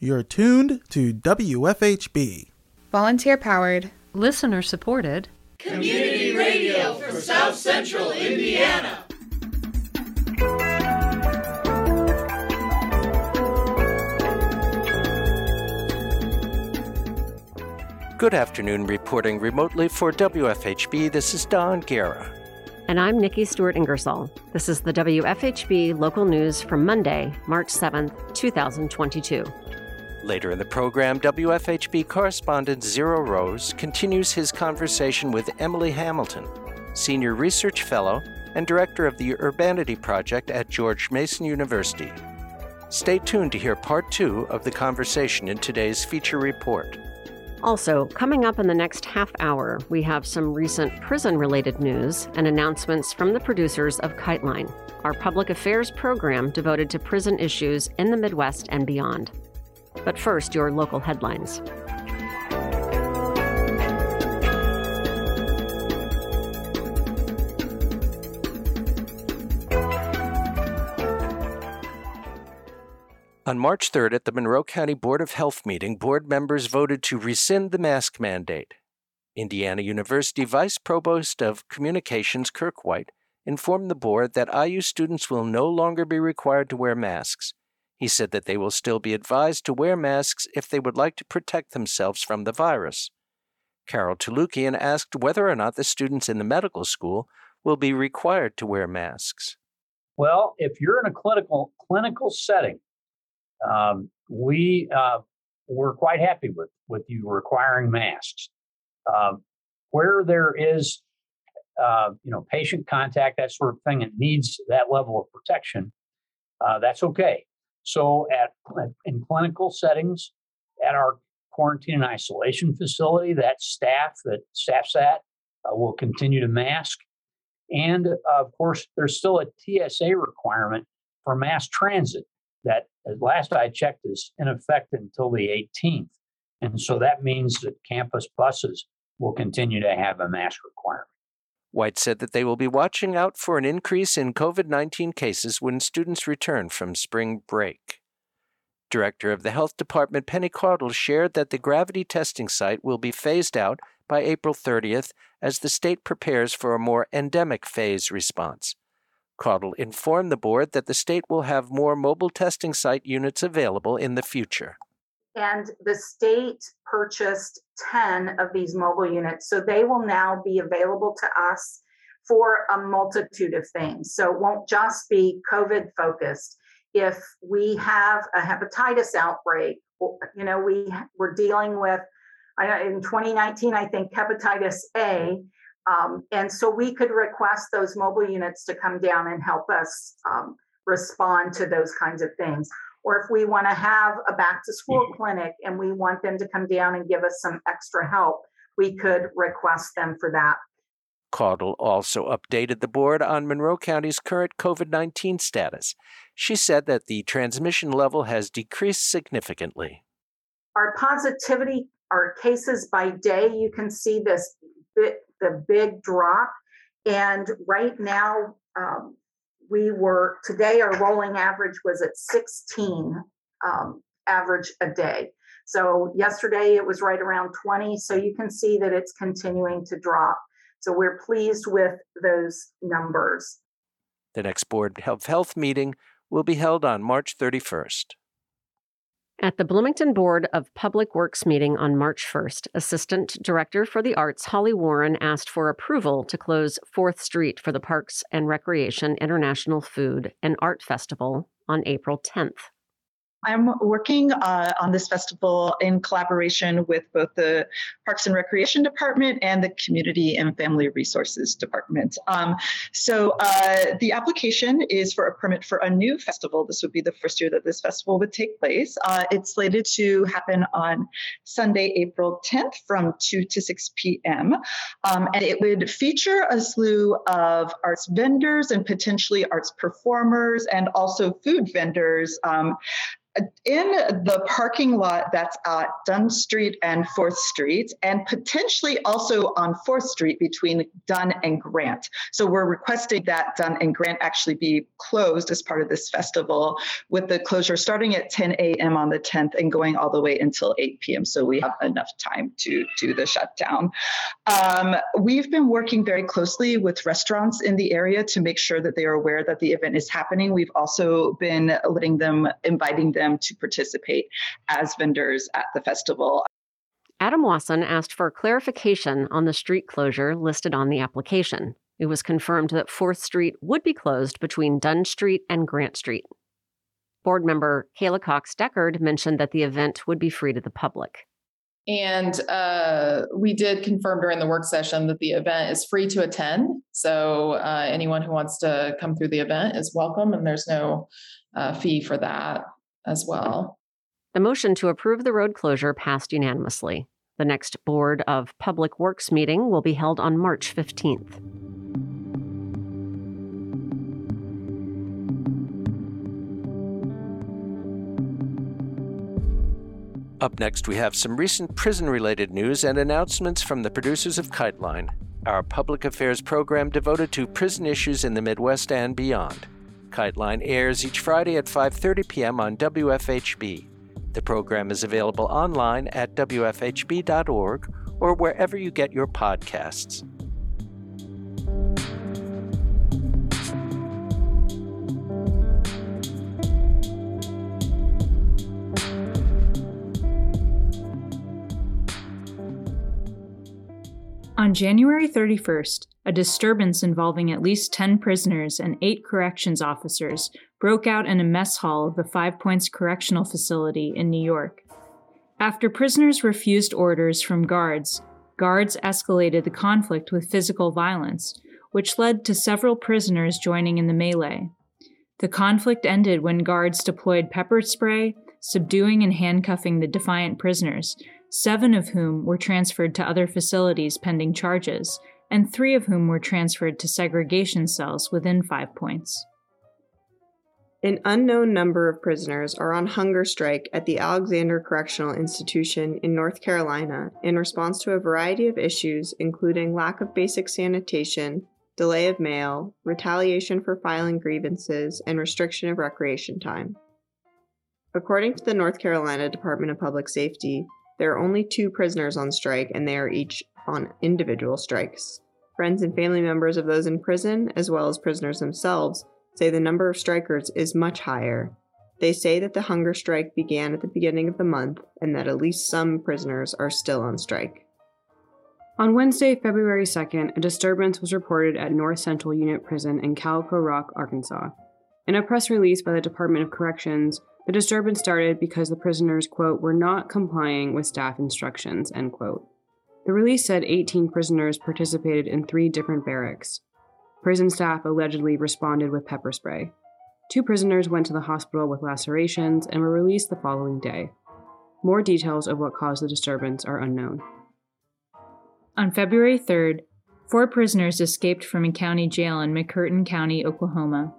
You're tuned to WFHB. Volunteer powered, listener supported, community radio for South Central Indiana. Good afternoon, reporting remotely for WFHB. This is Don Guerra. And I'm Nikki Stewart Ingersoll. This is the WFHB local news from Monday, March 7th, 2022. Later in the program, WFHB correspondent Zero Rose continues his conversation with Emily Hamilton, Senior Research Fellow and Director of the Urbanity Project at George Mason University. Stay tuned to hear part two of the conversation in today's feature report. Also, coming up in the next half hour, we have some recent prison related news and announcements from the producers of KiteLine, our public affairs program devoted to prison issues in the Midwest and beyond. But first, your local headlines. On March 3rd, at the Monroe County Board of Health meeting, board members voted to rescind the mask mandate. Indiana University Vice Provost of Communications Kirk White informed the board that IU students will no longer be required to wear masks. He said that they will still be advised to wear masks if they would like to protect themselves from the virus. Carol Tulukian asked whether or not the students in the medical school will be required to wear masks. Well, if you're in a clinical clinical setting, um, we uh, were quite happy with with you requiring masks. Um, where there is, uh, you know, patient contact, that sort of thing, it needs that level of protection. Uh, that's okay. So, at in clinical settings, at our quarantine and isolation facility, that staff that staffs at uh, will continue to mask. And uh, of course, there's still a TSA requirement for mass transit that last I checked is in effect until the 18th. And so that means that campus buses will continue to have a mask requirement. White said that they will be watching out for an increase in COVID 19 cases when students return from spring break. Director of the Health Department Penny Caudill shared that the gravity testing site will be phased out by April 30th as the state prepares for a more endemic phase response. Caudill informed the board that the state will have more mobile testing site units available in the future. And the state purchased 10 of these mobile units. So they will now be available to us for a multitude of things. So it won't just be COVID focused. If we have a hepatitis outbreak, you know, we we're dealing with in 2019, I think hepatitis A um, and so we could request those mobile units to come down and help us um, respond to those kinds of things. Or if we want to have a back to school mm-hmm. clinic and we want them to come down and give us some extra help, we could request them for that. Caudill also updated the board on Monroe County's current COVID 19 status. She said that the transmission level has decreased significantly. Our positivity, our cases by day, you can see this bit the big drop. And right now, um, we were today our rolling average was at 16 um, average a day. So yesterday it was right around 20. So you can see that it's continuing to drop. So we're pleased with those numbers. The next Board Health meeting will be held on March 31st. At the Bloomington Board of Public Works meeting on March 1st, Assistant Director for the Arts Holly Warren asked for approval to close 4th Street for the Parks and Recreation International Food and Art Festival on April 10th. I'm working uh, on this festival in collaboration with both the Parks and Recreation Department and the Community and Family Resources Department. Um, so uh, the application is for a permit for a new festival. This would be the first year that this festival would take place. Uh, it's slated to happen on Sunday, April 10th from 2 to 6 p.m. Um, and it would feature a slew of arts vendors and potentially arts performers and also food vendors. Um, in the parking lot that's at Dunn Street and 4th Street, and potentially also on 4th Street between Dunn and Grant. So we're requesting that Dunn and Grant actually be closed as part of this festival, with the closure starting at 10 a.m. on the 10th and going all the way until 8 p.m. So we have enough time to do the shutdown. Um, we've been working very closely with restaurants in the area to make sure that they are aware that the event is happening. We've also been letting them, inviting them to participate as vendors at the festival. Adam Wason asked for clarification on the street closure listed on the application. It was confirmed that 4th Street would be closed between Dunn Street and Grant Street. Board member Kyla Cox Deckard mentioned that the event would be free to the public. And uh, we did confirm during the work session that the event is free to attend. So uh, anyone who wants to come through the event is welcome, and there's no uh, fee for that as well. The motion to approve the road closure passed unanimously. The next Board of Public Works meeting will be held on March 15th. Up next, we have some recent prison related news and announcements from the producers of Kiteline, our public affairs program devoted to prison issues in the Midwest and beyond. Kiteline airs each Friday at 5:30 p.m. on WFHB. The program is available online at wfhb.org or wherever you get your podcasts. On January 31st, a disturbance involving at least 10 prisoners and 8 corrections officers broke out in a mess hall of the Five Points Correctional Facility in New York. After prisoners refused orders from guards, guards escalated the conflict with physical violence, which led to several prisoners joining in the melee. The conflict ended when guards deployed pepper spray, subduing and handcuffing the defiant prisoners, seven of whom were transferred to other facilities pending charges, and three of whom were transferred to segregation cells within Five Points. An unknown number of prisoners are on hunger strike at the Alexander Correctional Institution in North Carolina in response to a variety of issues, including lack of basic sanitation, delay of mail, retaliation for filing grievances, and restriction of recreation time. According to the North Carolina Department of Public Safety, there are only two prisoners on strike, and they are each on individual strikes. Friends and family members of those in prison, as well as prisoners themselves, say the number of strikers is much higher. They say that the hunger strike began at the beginning of the month and that at least some prisoners are still on strike. On Wednesday, February 2nd, a disturbance was reported at North Central Unit Prison in Calico Rock, Arkansas. In a press release by the Department of Corrections, the disturbance started because the prisoners, quote, were not complying with staff instructions, end quote. The release said 18 prisoners participated in three different barracks. Prison staff allegedly responded with pepper spray. Two prisoners went to the hospital with lacerations and were released the following day. More details of what caused the disturbance are unknown. On February 3rd, four prisoners escaped from a county jail in McCurtain County, Oklahoma.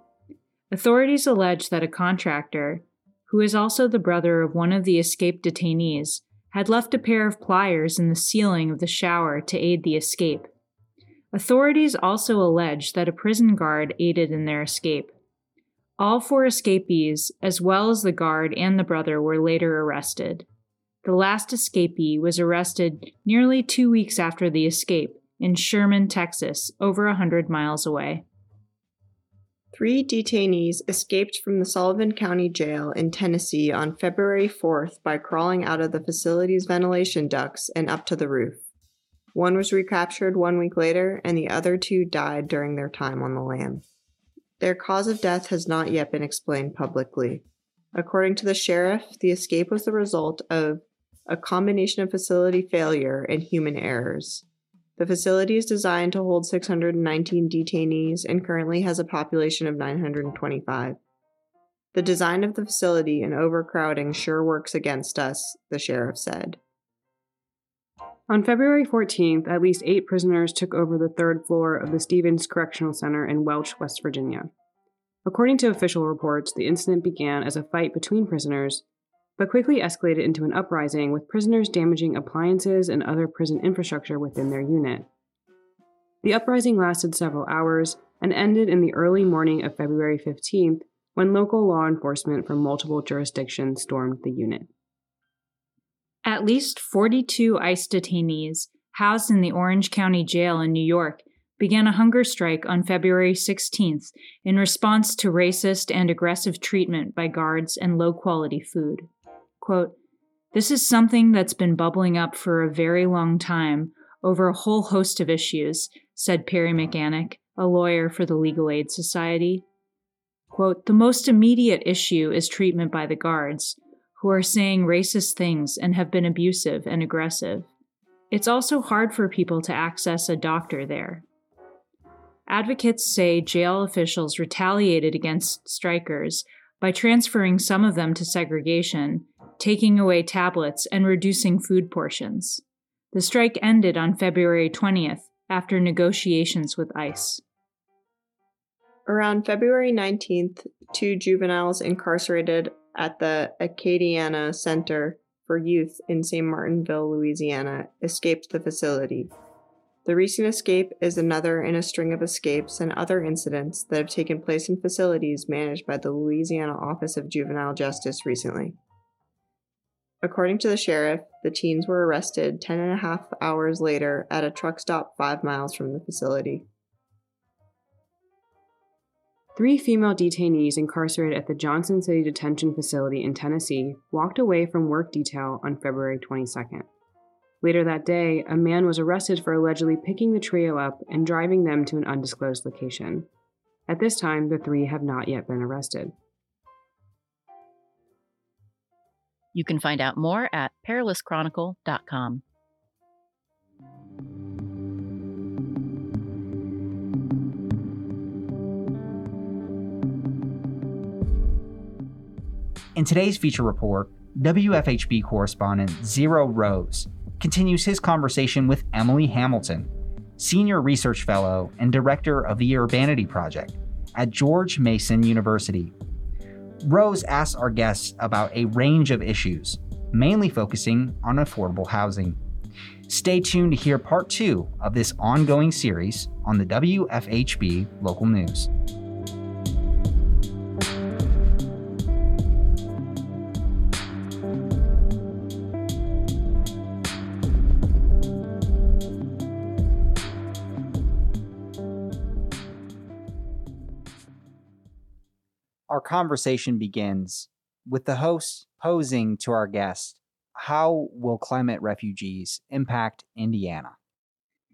Authorities allege that a contractor, who is also the brother of one of the escaped detainees, had left a pair of pliers in the ceiling of the shower to aid the escape. Authorities also allege that a prison guard aided in their escape. All four escapees, as well as the guard and the brother, were later arrested. The last escapee was arrested nearly two weeks after the escape in Sherman, Texas, over a hundred miles away. Three detainees escaped from the Sullivan County Jail in Tennessee on February 4th by crawling out of the facility's ventilation ducts and up to the roof. One was recaptured one week later, and the other two died during their time on the lam. Their cause of death has not yet been explained publicly. According to the sheriff, the escape was the result of a combination of facility failure and human errors. The facility is designed to hold 619 detainees and currently has a population of 925. The design of the facility and overcrowding sure works against us, the sheriff said. On February 14th, at least eight prisoners took over the third floor of the Stevens Correctional Center in Welch, West Virginia. According to official reports, the incident began as a fight between prisoners, but quickly escalated into an uprising with prisoners damaging appliances and other prison infrastructure within their unit. The uprising lasted several hours and ended in the early morning of February 15th when local law enforcement from multiple jurisdictions stormed the unit. At least 42 ICE detainees housed in the Orange County Jail in New York began a hunger strike on February 16th in response to racist and aggressive treatment by guards and low quality food. Quote, This is something that's been bubbling up for a very long time over a whole host of issues, said Perry McAnick, a lawyer for the Legal Aid Society. Quote, The most immediate issue is treatment by the guards, who are saying racist things and have been abusive and aggressive. It's also hard for people to access a doctor there. Advocates say jail officials retaliated against strikers by transferring some of them to segregation, taking away tablets, and reducing food portions. The strike ended on February 20th after negotiations with ICE. Around February 19th, two juveniles incarcerated at the Acadiana Center for Youth in St. Martinville, Louisiana, escaped the facility. The recent escape is another in a string of escapes and other incidents that have taken place in facilities managed by the Louisiana Office of Juvenile Justice recently. According to the sheriff, the teens were arrested 10 and a half hours later at a truck stop five miles from the facility. Three female detainees incarcerated at the Johnson City Detention Facility in Tennessee walked away from work detail on February 22nd. Later that day, a man was arrested for allegedly picking the trio up and driving them to an undisclosed location. At this time, the three have not yet been arrested. You can find out more at perilouschronicle.com. In today's feature report, WFHB correspondent Zero Rose continues his conversation with Emily Hamilton, Senior Research Fellow and Director of the Urbanity Project at George Mason University. Rose asks our guests about a range of issues, mainly focusing on affordable housing. Stay tuned to hear part two of this ongoing series on the WFHB local news. Our conversation begins with the host posing to our guest how will climate refugees impact Indiana?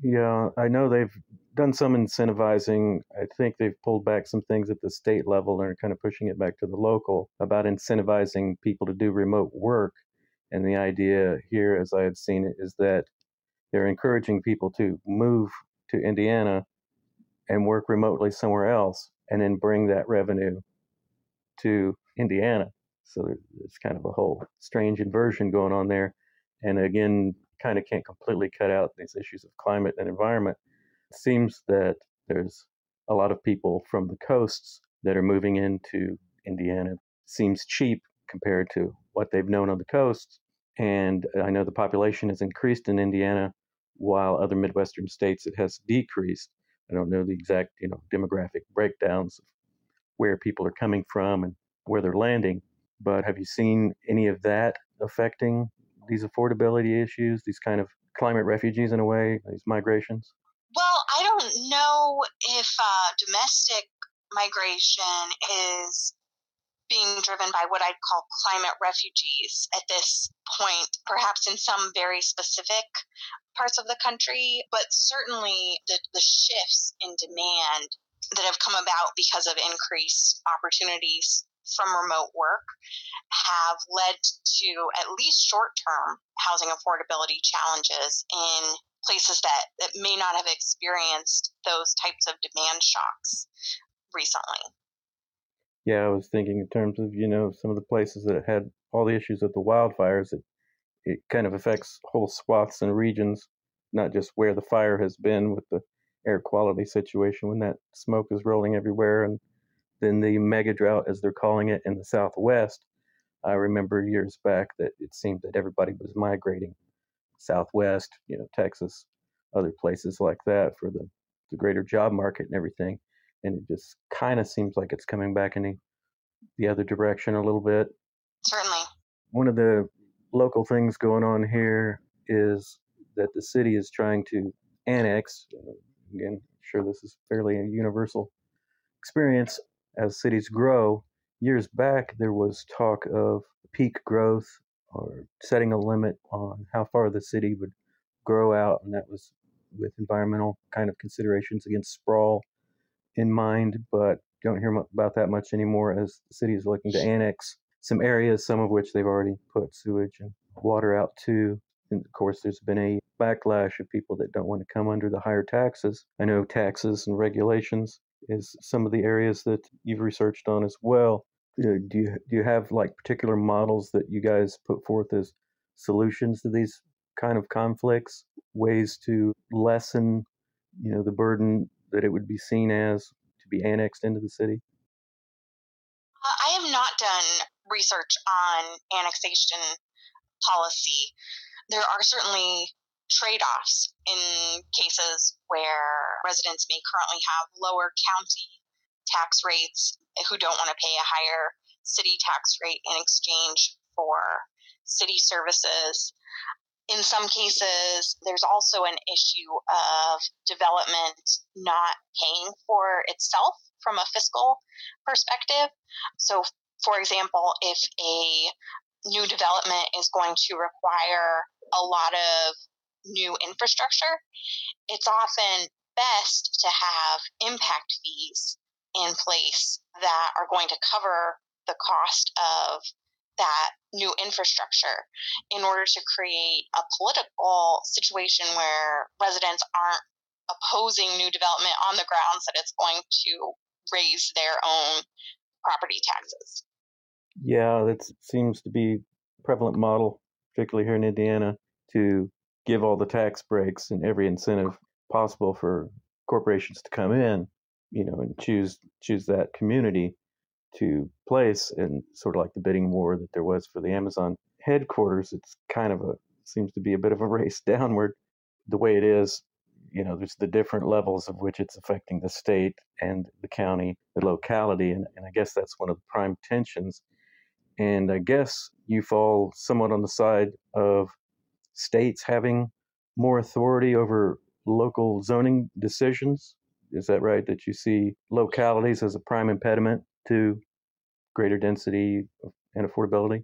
Yeah, I know they've done some incentivizing. I think they've pulled back some things at the state level and are kind of pushing it back to the local about incentivizing people to do remote work. And the idea here, as I have seen it, is that they're encouraging people to move to Indiana and work remotely somewhere else and then bring that revenue to Indiana. So it's kind of a whole strange inversion going on there. And again, kind of can't completely cut out these issues of climate and environment. It seems that there's a lot of people from the coasts that are moving into Indiana. Seems cheap compared to what they've known on the coasts. And I know the population has increased in Indiana, while other Midwestern states it has decreased. I don't know the exact, you know, demographic breakdowns of where people are coming from and where they're landing. But have you seen any of that affecting these affordability issues, these kind of climate refugees in a way, these migrations? Well, I don't know if uh, domestic migration is being driven by what I'd call climate refugees at this point, perhaps in some very specific parts of the country, but certainly the, the shifts in demand that have come about because of increased opportunities from remote work have led to at least short term housing affordability challenges in places that, that may not have experienced those types of demand shocks recently. Yeah, I was thinking in terms of, you know, some of the places that had all the issues of the wildfires, it, it kind of affects whole swaths and regions, not just where the fire has been with the air quality situation when that smoke is rolling everywhere and then the mega drought, as they're calling it, in the Southwest. I remember years back that it seemed that everybody was migrating Southwest, you know, Texas, other places like that for the, the greater job market and everything. And it just kind of seems like it's coming back in the other direction a little bit. Certainly. One of the local things going on here is that the city is trying to annex. Uh, Again, I'm sure this is fairly a universal experience as cities grow. Years back, there was talk of peak growth or setting a limit on how far the city would grow out, and that was with environmental kind of considerations against sprawl in mind. But don't hear about that much anymore as the city is looking to annex some areas, some of which they've already put sewage and water out to. And of course, there's been a backlash of people that don't want to come under the higher taxes. I know taxes and regulations is some of the areas that you've researched on as well. Do you do you have like particular models that you guys put forth as solutions to these kind of conflicts, ways to lessen, you know, the burden that it would be seen as to be annexed into the city? Uh, I have not done research on annexation policy. There are certainly trade offs in cases where residents may currently have lower county tax rates who don't want to pay a higher city tax rate in exchange for city services. In some cases, there's also an issue of development not paying for itself from a fiscal perspective. So, for example, if a new development is going to require a lot of new infrastructure, it's often best to have impact fees in place that are going to cover the cost of that new infrastructure in order to create a political situation where residents aren't opposing new development on the grounds that it's going to raise their own property taxes. Yeah, that seems to be prevalent model, particularly here in Indiana, to give all the tax breaks and every incentive possible for corporations to come in, you know, and choose choose that community to place and sort of like the bidding war that there was for the Amazon headquarters. It's kind of a seems to be a bit of a race downward the way it is. You know, there's the different levels of which it's affecting the state and the county, the locality, and, and I guess that's one of the prime tensions. And I guess you fall somewhat on the side of states having more authority over local zoning decisions. Is that right? That you see localities as a prime impediment to greater density and affordability?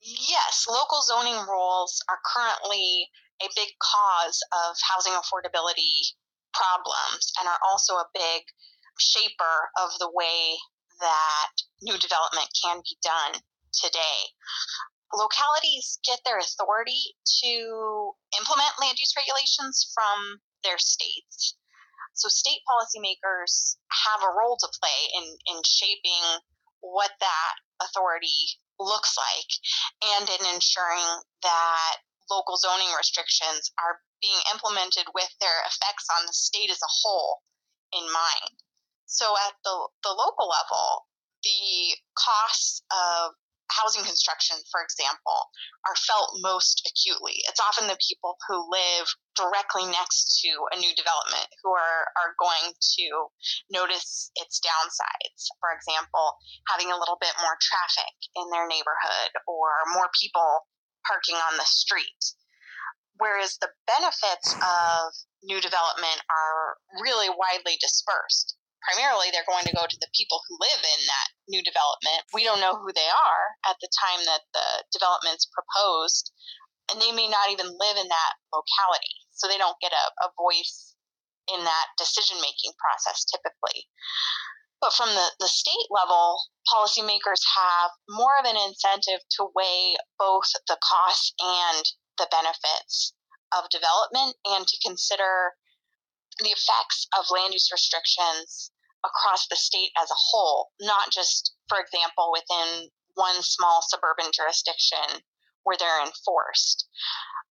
Yes, local zoning rules are currently a big cause of housing affordability problems and are also a big shaper of the way that new development can be done today localities get their authority to implement land use regulations from their states. So state policymakers have a role to play in, in shaping what that authority looks like and in ensuring that local zoning restrictions are being implemented with their effects on the state as a whole in mind. So at the, the local level, the costs of housing construction, for example, are felt most acutely. It's often the people who live directly next to a new development who are, are going to notice its downsides. For example, having a little bit more traffic in their neighborhood or more people parking on the street. Whereas the benefits of new development are really widely dispersed primarily they're going to go to the people who live in that new development. We don't know who they are at the time that the development's proposed, and they may not even live in that locality. So they don't get a, a voice in that decision making process typically. But from the, the state level, policymakers have more of an incentive to weigh both the costs and the benefits of development and to consider the effects of land use restrictions across the state as a whole, not just, for example, within one small suburban jurisdiction where they're enforced.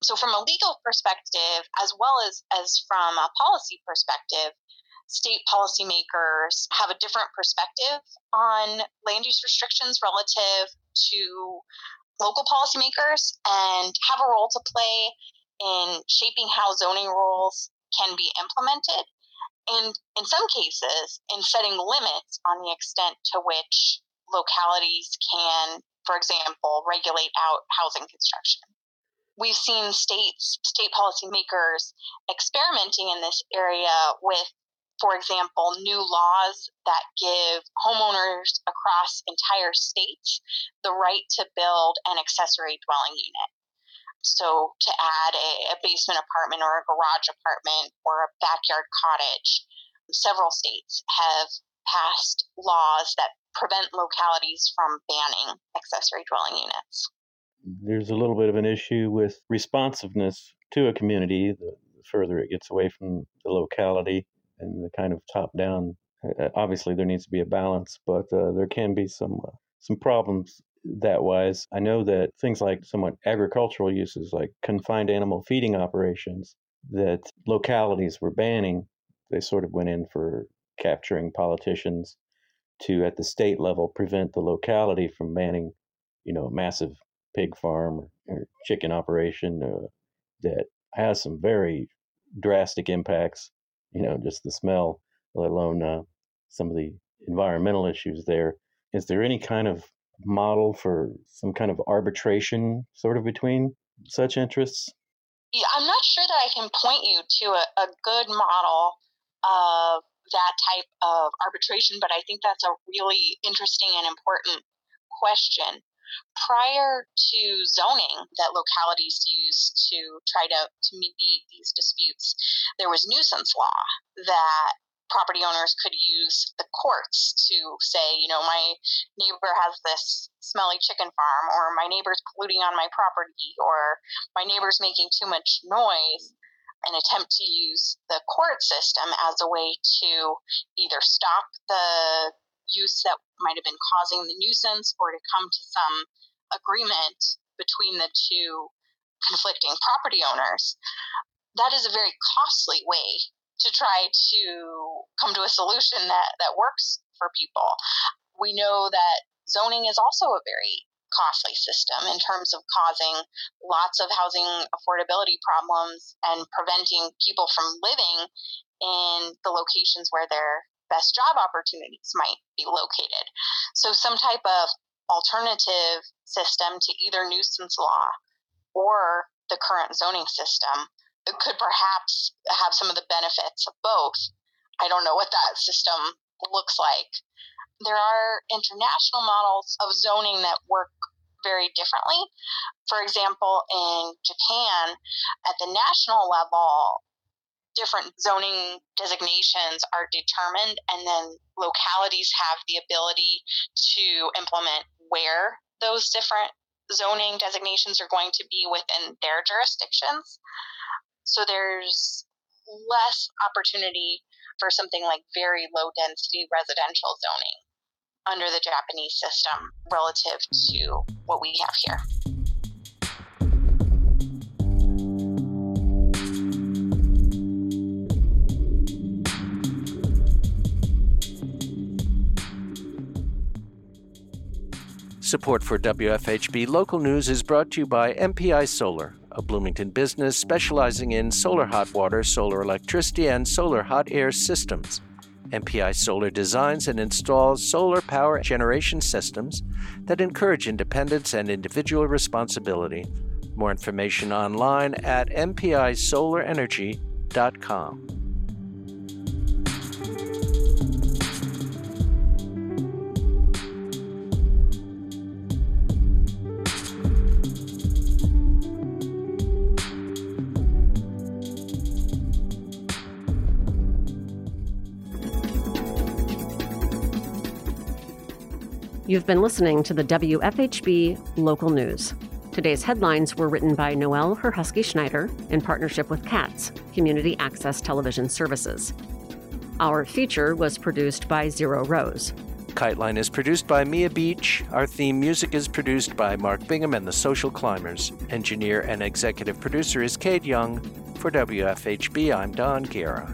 So, from a legal perspective, as well as, as from a policy perspective, state policymakers have a different perspective on land use restrictions relative to local policymakers and have a role to play in shaping how zoning rules can be implemented and in some cases in setting limits on the extent to which localities can for example regulate out housing construction we've seen states state policymakers experimenting in this area with for example, new laws that give homeowners across entire states the right to build an accessory dwelling unit. So, to add a, a, basement apartment or a garage apartment or a backyard cottage, several states have passed laws that prevent localities from banning accessory dwelling units. There's a little bit of an issue with responsiveness to a community the further it gets away from the locality and the kind of top down. Uh, obviously, there needs to be a balance, but uh, there can be some uh, some problems that wise. I know that things like somewhat agricultural uses, like confined animal feeding operations, that localities were banning. They sort of went in for capturing politicians to, at the state level, prevent the locality from banning, you know, a massive pig farm or chicken operation uh, that has some very drastic impacts you know, just the smell, let alone uh, some of the environmental issues there. Is there any kind of model for some kind of arbitration sort of between such interests? Yeah, I'm not sure that I can point you to a, a good model of that type of arbitration, but I think that's a really interesting and important question prior to zoning that localities used to try to, to mediate these disputes, there was nuisance law that property owners could use the courts to say, you know, my neighbor has this smelly chicken farm, or my neighbor's polluting on my property, or my neighbor's making too much noise, and attempt to use the court system as a way to either stop the use that might have been causing the nuisance or to come to some agreement between the two conflicting property owners, that is a very costly way to try to come to a solution that, that works for people. We know that zoning is also a very costly system in terms of causing lots of housing affordability problems and preventing people from living in the locations where their best job opportunities might be located. So, some type of alternative system to either nuisance law or the current zoning system could perhaps have some of the benefits of both. I don't know what that system looks like. There are international models of zoning that work very differently. For example, in Japan, at the national level, different zoning designations are determined, and then localities have the ability to implement where those different zoning designations are going to be within their jurisdictions. So there's less opportunity for something like very low density residential zoning under the Japanese system relative to what we have here. Support for WFHB Local News is brought to you by MPI Solar, a Bloomington business specializing in solar hot water, solar electricity, and solar hot air systems. MPI Solar designs and installs solar power generation systems that encourage independence and individual responsibility. More information online at mpisolarenergy.com. You've been listening to the WFHB Local News. Today's headlines were written by Noelle Herhusky Schneider in partnership with CATS, Community Access Television Services. Our feature was produced by Zero Rose. KiteLine is produced by Mia Beach. Our theme music is produced by Mark Bingham and the Social Climbers. Engineer and executive producer is Kate Young. For WFHB, I'm Don Guerra.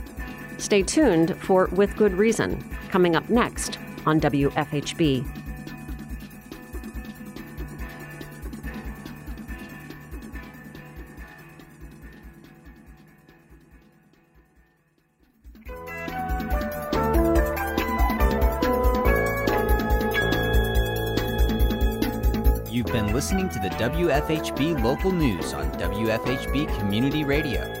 Stay tuned for With Good Reason, coming up next on WFHB. You've been listening to the WFHB local news on WFHB Community Radio.